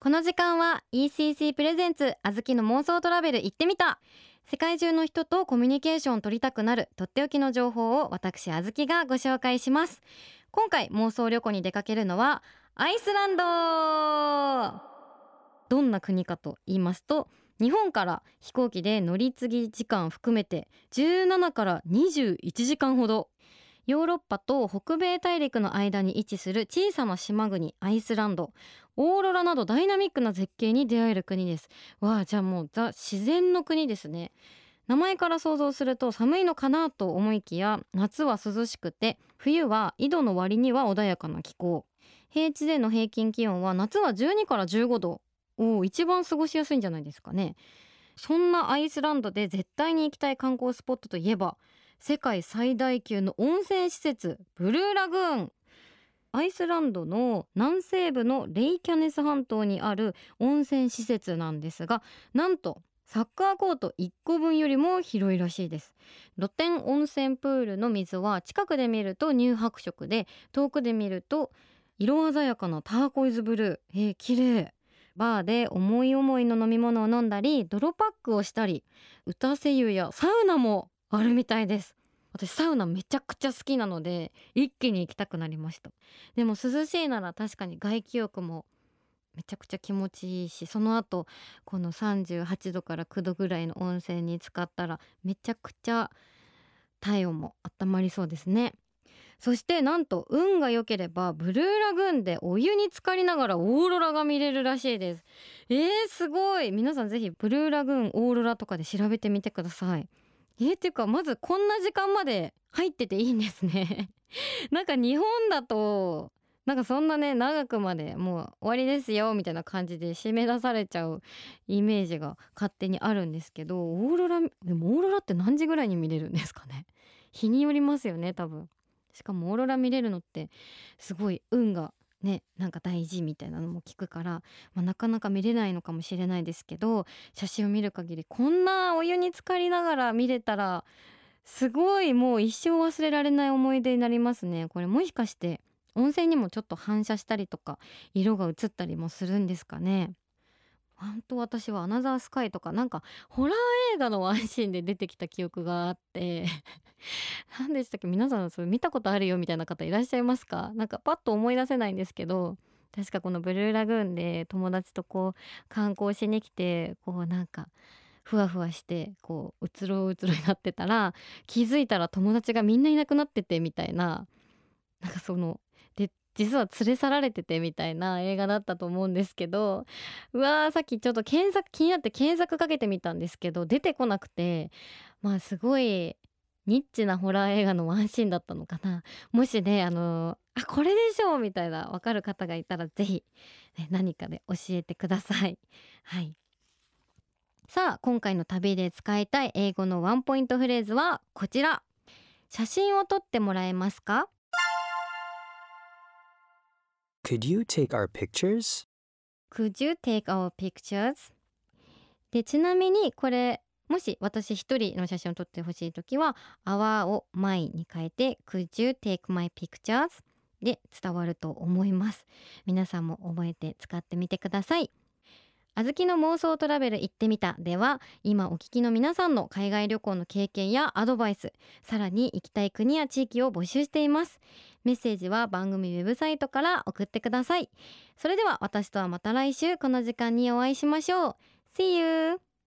この時間は ECC プレゼンツあずきの妄想トラベル行ってみた。世界中の人とコミュニケーションを取りたくなるとっておきの情報を私あずきがご紹介します。今回妄想旅行に出かけるのはアイスランド。どんな国かと言いますと日本から飛行機で乗り継ぎ時間含めて17から21時間ほど。ヨーロッパと北米大陸の間に位置する小さな島国アイスランド。オーロラなどダイナミックな絶景に出会える国です。わあじゃあもうザ自然の国ですね。名前から想像すると寒いのかなと思いきや夏は涼しくて冬は緯度の割には穏やかな気候。平地での平均気温は夏は12から15度。お一番過ごしやすいんじゃないですかね。そんなアイスランドで絶対に行きたい観光スポットといえば世界最大級の温泉施設ブルーラグーン。アイスランドの南西部のレイキャネス半島にある温泉施設なんですがなんとサッカーコート1個分よりも広いらしいです。露天温泉プールの水は近くで見ると乳白色で遠くで見ると色鮮やかなターコイズブルー。えー、綺麗。バーで思い思いの飲み物を飲んだり泥パックをしたり打たせ湯やサウナもあるみたいです。私サウナめちゃくちゃ好きなので一気に行きたくなりました。でも涼しいなら確かに外気浴もめちゃくちゃ気持ちいいしその後この38度から9度ぐらいの温泉に浸かったらめちゃくちゃ体温も温まりそうですね。そしてなんと運が良ければブルーラグーンでお湯に浸かりながらオーロラが見れるらしいです。えー、すごい。皆さんぜひブルーラグーンオーロラとかで調べてみてください。え、っていうかまずこんな時間まで入ってていいんですね。なんか日本だとなんかそんなね長くまでもう終わりですよみたいな感じで締め出されちゃうイメージが勝手にあるんですけどオーロラでもオーロラって何時ぐらいに見れるんですかね？日によりますよね多分。しかもオーロラ見れるのってすごい運がねなんか大事みたいなのも聞くから、まあ、なかなか見れないのかもしれないですけど写真を見る限りこんなお湯に浸かりながら見れたらすごいもう一生忘れられない思い出になりますね。これもしかして温泉にもちょっと反射したりとか色が映ったりもするんですかね？本当私はアナザースカイとかなんかホラー映画のワンシーンで出てきた記憶があって 何でしたっけ？皆さんそれ見たことあるよみたいな方いらっしゃいますか？なんかパッと思い出せないんですけど確かこのブルーラグーンで友達とこう観光しに来てこうなんかふわふわしてこううつろうつろになってたら気づいたら友達がみんないなくなっててみたいななんかそので実は連れ去られててみたいな映画だったと思うんですけどうわーさっきちょっと検索気になって検索かけてみたんですけど出てこなくてまあすごいニッチなホラー映画のワンシーンだったのかな。もしねあのあこれでしょうみたいなわかる方がいたら是非、ね、何かで教えてください。はい。さあ今回の旅で使いたい英語のワンポイントフレーズはこちら。写真を撮ってもらえますか？Could you take our pictures? Could you take our pictures? でちなみにこれもし私一人の写真を撮ってほしいときは our を my に変えて Could you take my pictures? で伝わると思います皆さんも覚えて使ってみてくださいあずきの妄想トラベル行ってみた。では今お聞きの皆さんの海外旅行の経験やアドバイスさらに行きたい国や地域を募集しています。メッセージは番組ウェブサイトから送ってください。それでは私とはまた来週この時間にお会いしましょう。See you!